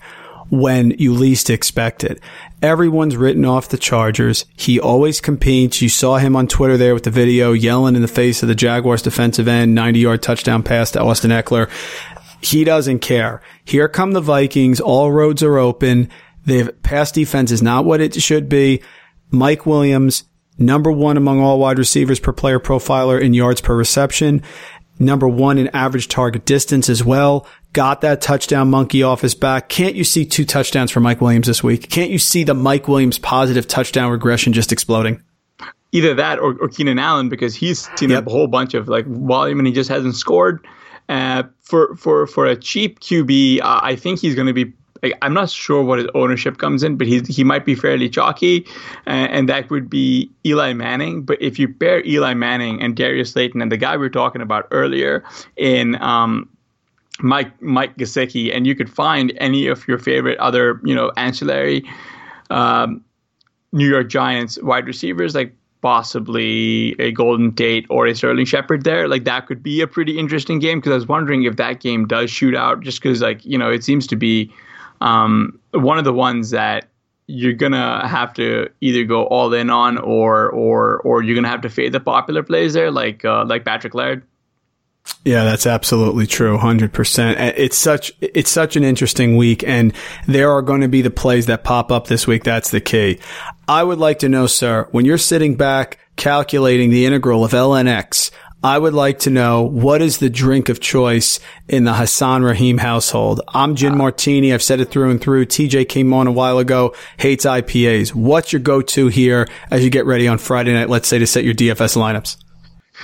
when you least expect it. Everyone's written off the Chargers. He always competes. You saw him on Twitter there with the video yelling in the face of the Jaguars defensive end, 90 yard touchdown pass to Austin Ekeler. He doesn't care. Here come the Vikings. All roads are open Their pass defense is not what it should be. Mike Williams, number one among all wide receivers per player profiler in yards per reception. Number one in average target distance as well. Got that touchdown monkey off his back. Can't you see two touchdowns for Mike Williams this week? Can't you see the Mike Williams positive touchdown regression just exploding? Either that or, or Keenan Allen because he's seen Yep. a whole bunch of like volume and he just hasn't scored. Uh, for for for a cheap QB, uh, I think he's going to be. Like, I'm not sure what his ownership comes in, but he he might be fairly chalky, uh, and that would be Eli Manning. But if you pair Eli Manning and Darius Slayton and the guy we were talking about earlier in um, Mike Mike Gesicki, and you could find any of your favorite other you know ancillary um, New York Giants wide receivers like possibly a Golden Tate or a Sterling Shepard there, like that could be a pretty interesting game because I was wondering if that game does shoot out just because like you know it seems to be um, one of the ones that you're gonna have to either go all in on or or or you're gonna have to fade the popular plays there like uh, like Patrick Laird. Yeah, that's absolutely true. 100%. It's such, it's such an interesting week and there are going to be the plays that pop up this week. That's the key. I would like to know, sir, when you're sitting back calculating the integral of LNX, I would like to know what is the drink of choice in the Hassan Rahim household. I'm Gin ah. Martini. I've said it through and through. TJ came on a while ago, hates IPAs. What's your go-to here as you get ready on Friday night, let's say to set your DFS lineups?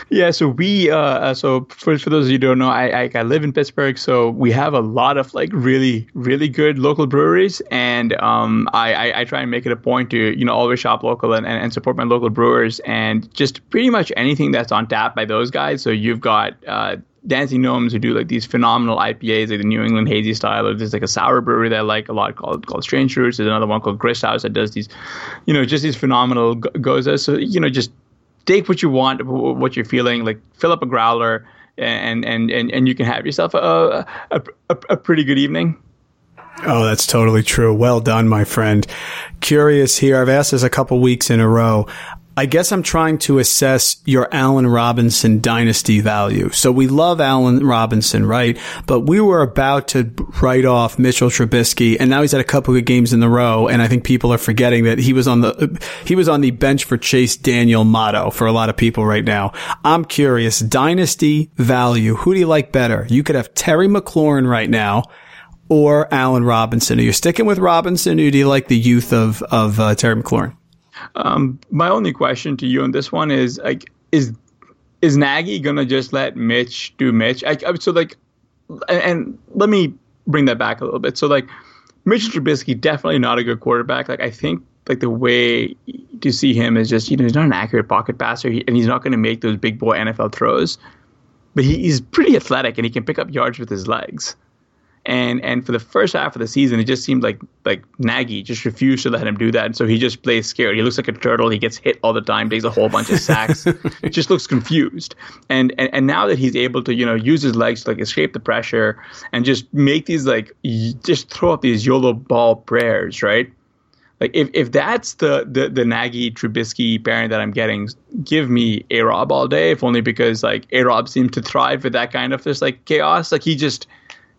Yeah, so we uh, uh, so for for those of you who don't know, I, I I live in Pittsburgh, so we have a lot of like really really good local breweries, and um I, I, I try and make it a point to you know always shop local and, and, and support my local brewers, and just pretty much anything that's on tap by those guys. So you've got uh, Dancing Gnomes who do like these phenomenal IPAs, like the New England hazy style. Or there's like a sour brewery that I like a lot called called Strange Roots. There's another one called Grist House that does these, you know, just these phenomenal go- gozas. So you know just take what you want, what you're feeling. Like fill up a growler, and and and, and you can have yourself a a, a, a pretty good evening. Oh, that's totally true. Well done, my friend. Curious here. I've asked this a couple weeks in a row. I guess I'm trying to assess your Allen Robinson dynasty value. So we love Allen Robinson, right? But we were about to write off Mitchell Trubisky and now he's had a couple of games in the row. And I think people are forgetting that he was on the, he was on the bench for Chase Daniel motto for a lot of people right now. I'm curious. Dynasty value. Who do you like better? You could have Terry McLaurin right now or Allen Robinson. Are you sticking with Robinson or do you like the youth of, of uh, Terry McLaurin? Um, my only question to you on this one is like, is is Nagy gonna just let Mitch do Mitch? I, I- so like, and, let me bring that back a little bit. So like, Mitchell Trubisky definitely not a good quarterback. Like I think like the way to see him is just you know he's not an accurate pocket passer, he, and he's not going to make those big boy NFL throws. But he, he's pretty athletic and he can pick up yards with his legs. And and for the first half of the season, it just seemed like like Nagy just refused to let him do that, and so he just plays scared. He looks like a turtle. He gets hit all the time, takes a whole bunch of sacks. it just looks confused. And, and and now that he's able to you know use his legs to like escape the pressure and just make these like just throw up these YOLO ball prayers, right? Like if, if that's the, the the Nagy Trubisky pairing that I'm getting, give me A Rob all day. If only because like A Rob seems to thrive with that kind of just like chaos. Like he just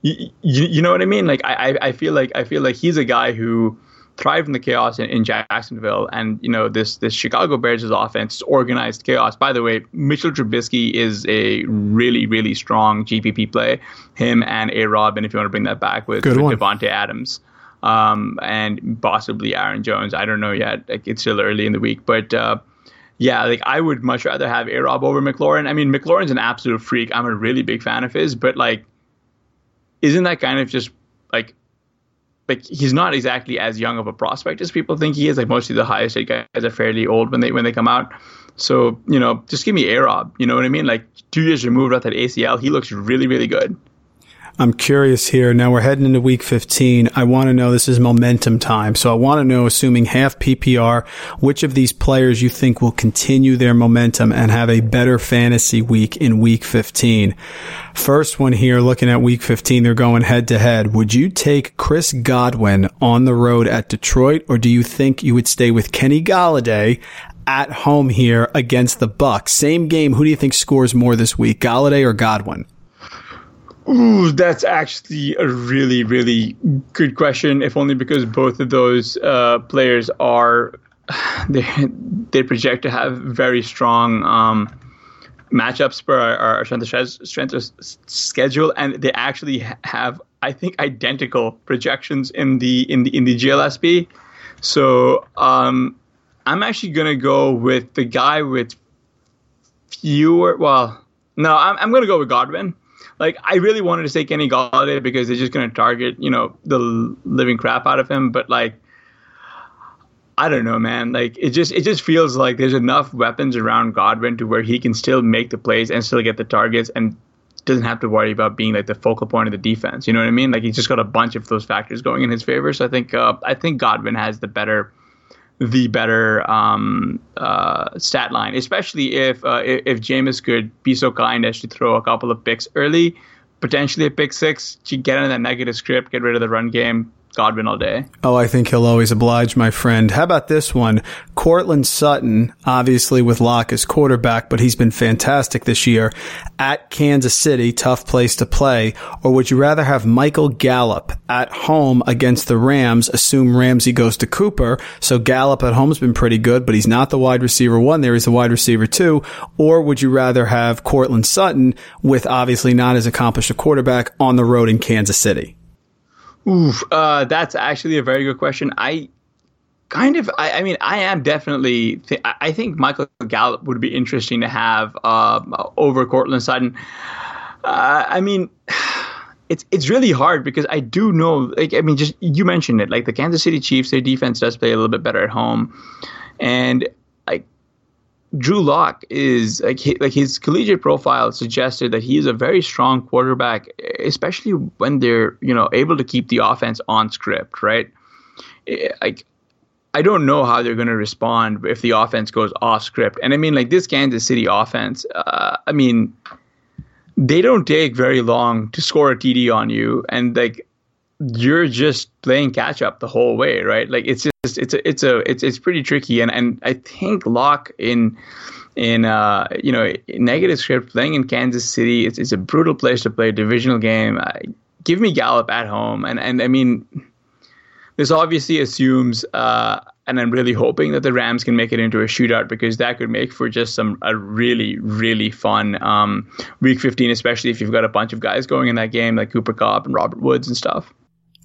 you, you, you know what I mean? Like I, I I feel like I feel like he's a guy who thrived in the chaos in, in Jacksonville, and you know this this Chicago Bears' offense, organized chaos. By the way, Mitchell Trubisky is a really really strong GPP play. Him and A Rob, and if you want to bring that back with, with one. Davante Adams. Um, and possibly Aaron Jones. I don't know yet. Like it's still early in the week, but uh, yeah, like I would much rather have A Rob over McLaurin. I mean, McLaurin's an absolute freak. I'm a really big fan of his, but like, isn't that kind of just like like he's not exactly as young of a prospect as people think he is. Like mostly the highest rate guys are fairly old when they when they come out. So you know, just give me A Rob. You know what I mean? Like two years removed off that ACL, he looks really really good. I'm curious here. Now we're heading into week 15. I want to know this is momentum time. So I want to know, assuming half PPR, which of these players you think will continue their momentum and have a better fantasy week in week 15. First one here, looking at week 15, they're going head to head. Would you take Chris Godwin on the road at Detroit or do you think you would stay with Kenny Golladay at home here against the Bucs? Same game. Who do you think scores more this week, Golladay or Godwin? Ooh, that's actually a really, really good question. If only because both of those uh, players are they they project to have very strong um, matchups for our, our strength, strength of schedule, and they actually have, I think, identical projections in the in the in the GLSP. So um, I'm actually gonna go with the guy with fewer. Well, no, I'm I'm gonna go with Godwin like I really wanted to say Kenny Golladay because they're just going to target you know the living crap out of him. But like, I don't know, man. Like it just it just feels like there's enough weapons around Godwin to where he can still make the plays and still get the targets and doesn't have to worry about being like the focal point of the defense. You know what I mean? Like he's just got a bunch of those factors going in his favor. So I think uh, I think Godwin has the better the better um, uh, stat line, especially if uh, if Jameis could be so kind as to throw a couple of picks early, potentially a pick six, to get into that negative script, get rid of the run game, Godwin all day. Oh, I think he'll always oblige, my friend. How about this one? Courtland Sutton, obviously with Lock as quarterback, but he's been fantastic this year at Kansas City, tough place to play. Or would you rather have Michael Gallup at home against the Rams? Assume Ramsey goes to Cooper. So Gallup at home's been pretty good, but he's not the wide receiver one there. He's the wide receiver two. Or would you rather have Courtland Sutton with obviously not as accomplished a quarterback on the road in Kansas City? Oof, uh, that's actually a very good question. I kind of, I, I mean, I am definitely, th- I think Michael Gallup would be interesting to have um, over Courtland Sutton. Uh, I mean, it's it's really hard because I do know, like, I mean, just you mentioned it, like the Kansas City Chiefs, their defense does play a little bit better at home, and like Drew Lock is like his, like his collegiate profile suggested that he is a very strong quarterback, especially when they're you know able to keep the offense on script, right? Like I don't know how they're going to respond if the offense goes off script, and I mean like this Kansas City offense, uh, I mean they don't take very long to score a TD on you, and like you're just playing catch up the whole way, right? Like it's just it's a it's a it's it's pretty tricky, and and I think Lock in in uh you know negative script playing in Kansas City, it's it's a brutal place to play a divisional game. Uh, give me Gallup at home, and and I mean this obviously assumes. Uh, and I'm really hoping that the Rams can make it into a shootout because that could make for just some a really really fun um, Week 15, especially if you've got a bunch of guys going in that game like Cooper Kupp and Robert Woods and stuff.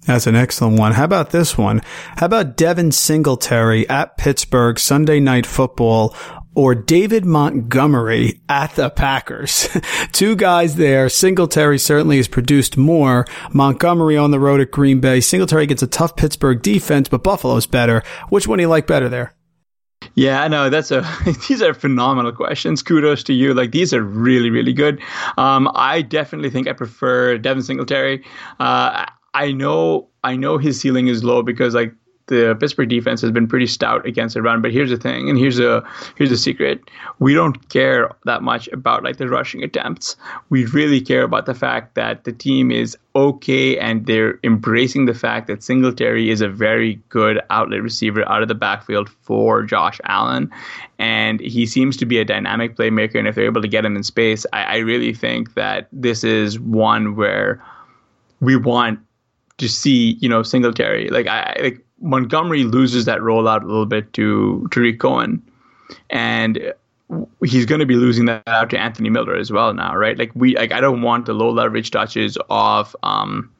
That's an excellent one. How about this one? How about Devin Singletary at Pittsburgh Sunday night football or David Montgomery at the Packers. Two guys there. Singletary certainly has produced more. Montgomery on the road at Green Bay. Singletary gets a tough Pittsburgh defense, but Buffalo's better. Which one do you like better there? Yeah, I know that's a. These are phenomenal questions. Kudos to you. Like these are really, really good. Um, I definitely think I prefer Devin Singletary. Uh, I know I know his ceiling is low because like the Pittsburgh defense has been pretty stout against the run. But here's the thing, and here's a here's a secret: we don't care that much about like the rushing attempts. We really care about the fact that the team is okay and they're embracing the fact that Singletary is a very good outlet receiver out of the backfield for Josh Allen, and he seems to be a dynamic playmaker. And if they're able to get him in space, I, I really think that this is one where we want to see, you know, Singletary. Like I like Montgomery loses that rollout a little bit to Tarik Cohen, and he's going to be losing that out to Anthony Miller as well now, right? Like we, like I don't want the low leverage touches of, um,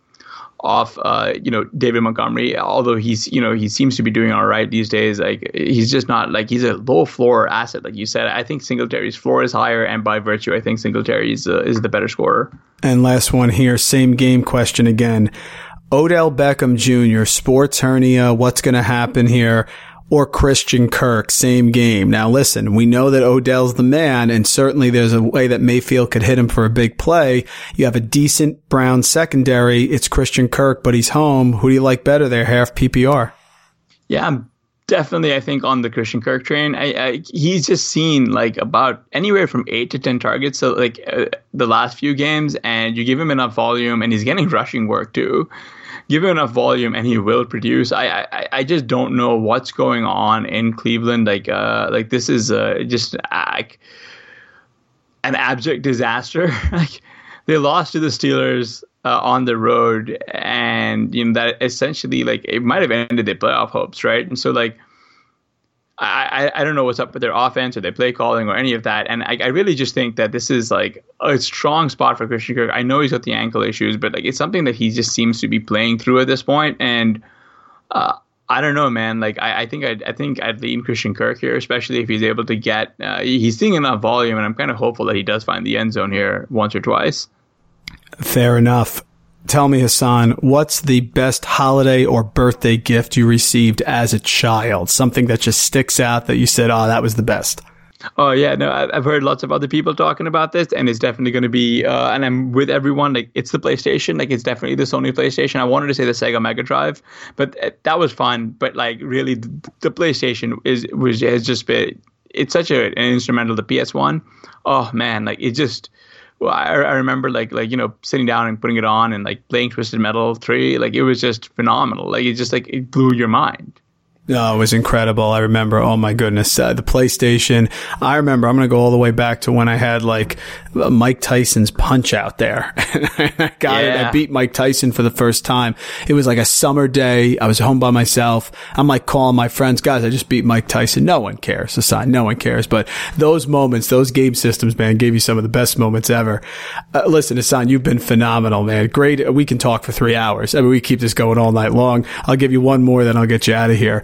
off, uh, you know, David Montgomery. Although he's, you know, he seems to be doing all right these days. Like he's just not like he's a low floor asset, like you said. I think Singletary's floor is higher, and by virtue, I think Singletary is uh, is the better scorer. And last one here, same game question again. Odell Beckham Jr., sports hernia, what's going to happen here? Or Christian Kirk, same game. Now listen, we know that Odell's the man, and certainly there's a way that Mayfield could hit him for a big play. You have a decent Brown secondary. It's Christian Kirk, but he's home. Who do you like better there, half PPR? Yeah, I'm definitely, I think, on the Christian Kirk train. I, I, he's just seen like about anywhere from eight to ten targets, so like uh, the last few games, and you give him enough volume, and he's getting rushing work too give him enough volume and he will produce. I, I, I just don't know what's going on in Cleveland. Like uh like this is uh, just like an abject disaster. like they lost to the Steelers uh, on the road, and you know that essentially like it might have ended their playoff hopes, right? And so like. I, I don't know what's up with their offense or their play calling or any of that. And I, I really just think that this is like a strong spot for Christian Kirk. I know he's got the ankle issues, but like it's something that he just seems to be playing through at this point. And uh, I don't know, man. Like I, I think I'd, I think I'd lean Christian Kirk here, especially if he's able to get. Uh, he's seeing enough volume, and I'm kind of hopeful that he does find the end zone here once or twice. Fair enough. Tell me, Hassan, what's the best holiday or birthday gift you received as a child? Something that just sticks out that you said, "Oh, that was the best." Oh yeah, no, I've heard lots of other people talking about this, and it's definitely going to be. Uh, and I'm with everyone. Like it's the PlayStation. Like it's definitely the Sony PlayStation. I wanted to say the Sega Mega Drive, but uh, that was fun. But like really, the, PlayStation is was has just been. It's such a, an instrumental. The PS One. Oh man, like it just. Well, I, I remember like like you know sitting down and putting it on and like playing Twisted Metal three. Like it was just phenomenal. Like it just like it blew your mind. Oh, it was incredible. I remember, oh my goodness, uh, the PlayStation. I remember, I'm going to go all the way back to when I had like Mike Tyson's punch out there. I got yeah. it. I beat Mike Tyson for the first time. It was like a summer day. I was home by myself. I'm like calling my friends, guys, I just beat Mike Tyson. No one cares. Aside, no one cares. But those moments, those game systems, man, gave you some of the best moments ever. Uh, listen, Hassan, you've been phenomenal, man. Great. We can talk for three hours. I mean, we keep this going all night long. I'll give you one more, then I'll get you out of here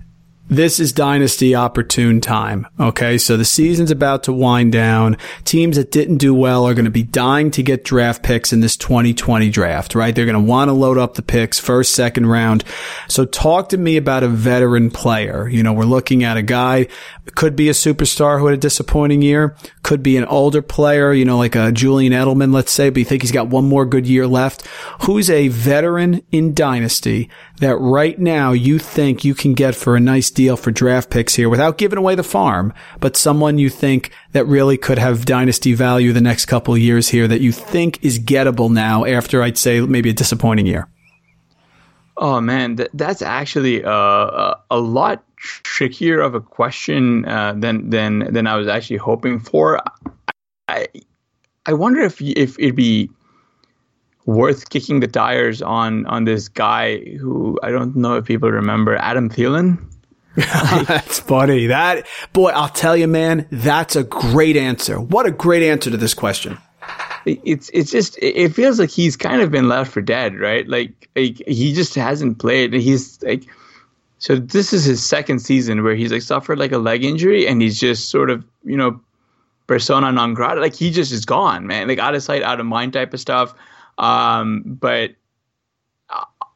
this is dynasty opportune time. Okay. So the season's about to wind down. Teams that didn't do well are going to be dying to get draft picks in this 2020 draft, right? They're going to want to load up the picks first, second round. So talk to me about a veteran player. You know, we're looking at a guy could be a superstar who had a disappointing year, could be an older player, you know, like a Julian Edelman, let's say, but you think he's got one more good year left. Who's a veteran in dynasty that right now you think you can get for a nice deal for draft picks here without giving away the farm, but someone you think that really could have dynasty value the next couple years here that you think is gettable now after I'd say maybe a disappointing year? Oh man, th- that's actually uh, a, a lot trickier of a question uh, than than than I was actually hoping for. I I wonder if if it'd be worth kicking the tires on on this guy who I don't know if people remember Adam Thielen. that's funny. That boy, I'll tell you, man, that's a great answer. What a great answer to this question. It's it's just it feels like he's kind of been left for dead, right? Like, like he just hasn't played. He's like so this is his second season where he's like suffered like a leg injury and he's just sort of, you know, persona non grata. Like he just is gone, man. Like out of sight, out of mind type of stuff. Um, but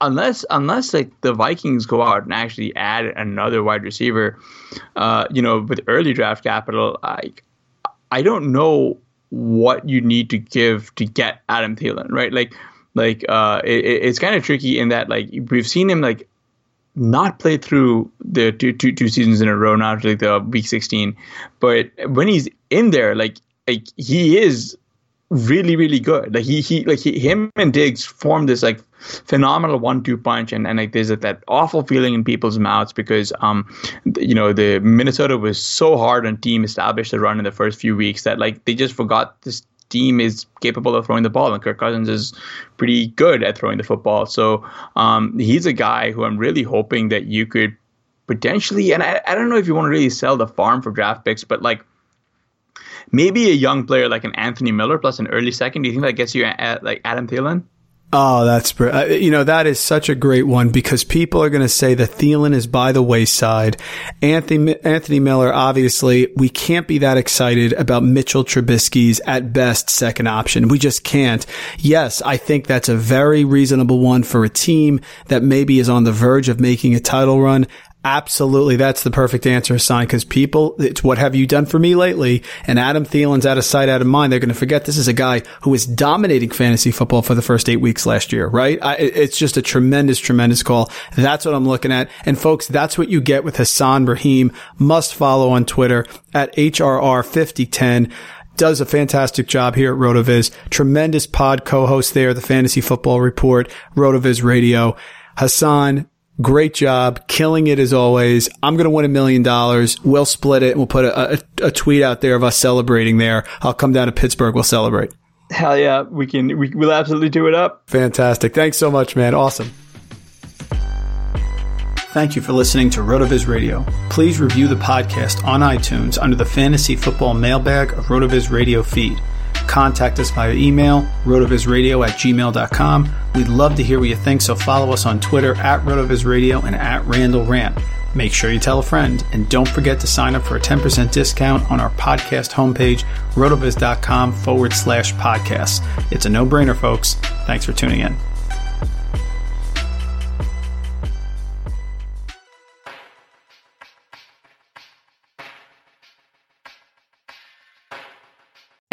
unless unless like the Vikings go out and actually add another wide receiver, uh, you know, with early draft capital, I I don't know what you need to give to get Adam Thielen, right? Like like uh, it, it's kind of tricky in that like we've seen him like not play through the two, two, two seasons in a row now, like the week 16. But when he's in there, like like he is really really good. Like he he like he, him and Diggs formed this like phenomenal one-two punch, and and like there's that, that awful feeling in people's mouths because um you know the Minnesota was so hard on team established the run in the first few weeks that like they just forgot this team is capable of throwing the ball, and Kirk Cousins is pretty good at throwing the football. So um, he's a guy who I'm really hoping that you could potentially, and I, I don't know if you want to really sell the farm for draft picks, but like maybe a young player like an Anthony Miller plus an early second. Do you think that gets you at, like Adam Thielen? Oh, that's uh, you know that is such a great one because people are going to say that Thielen is by the wayside. Anthony Anthony Miller, obviously, we can't be that excited about Mitchell Trubisky's at best second option. We just can't. Yes, I think that's a very reasonable one for a team that maybe is on the verge of making a title run. Absolutely. That's the perfect answer, sign because people, it's what have you done for me lately? And Adam Thielen's out of sight, out of mind. They're going to forget this is a guy who was dominating fantasy football for the first eight weeks last year, right? I, it's just a tremendous, tremendous call. That's what I'm looking at. And folks, that's what you get with Hassan Rahim. Must follow on Twitter at HRR5010 does a fantastic job here at RotoViz. Tremendous pod co-host there, the Fantasy Football Report, RotoViz Radio. Hassan, Great job. Killing it as always. I'm going to win a million dollars. We'll split it and we'll put a, a, a, tweet out there of us celebrating there. I'll come down to Pittsburgh. We'll celebrate. Hell yeah, we can. We will absolutely do it up. Fantastic. Thanks so much, man. Awesome. Thank you for listening to RotoViz Radio. Please review the podcast on iTunes under the Fantasy Football Mailbag of RotoViz Radio feed. Contact us via email, rotovizradio at gmail.com. We'd love to hear what you think, so follow us on Twitter at RotoVizRadio and at Randall Rant. Make sure you tell a friend, and don't forget to sign up for a 10% discount on our podcast homepage, rotoviz.com forward slash podcast. It's a no brainer, folks. Thanks for tuning in.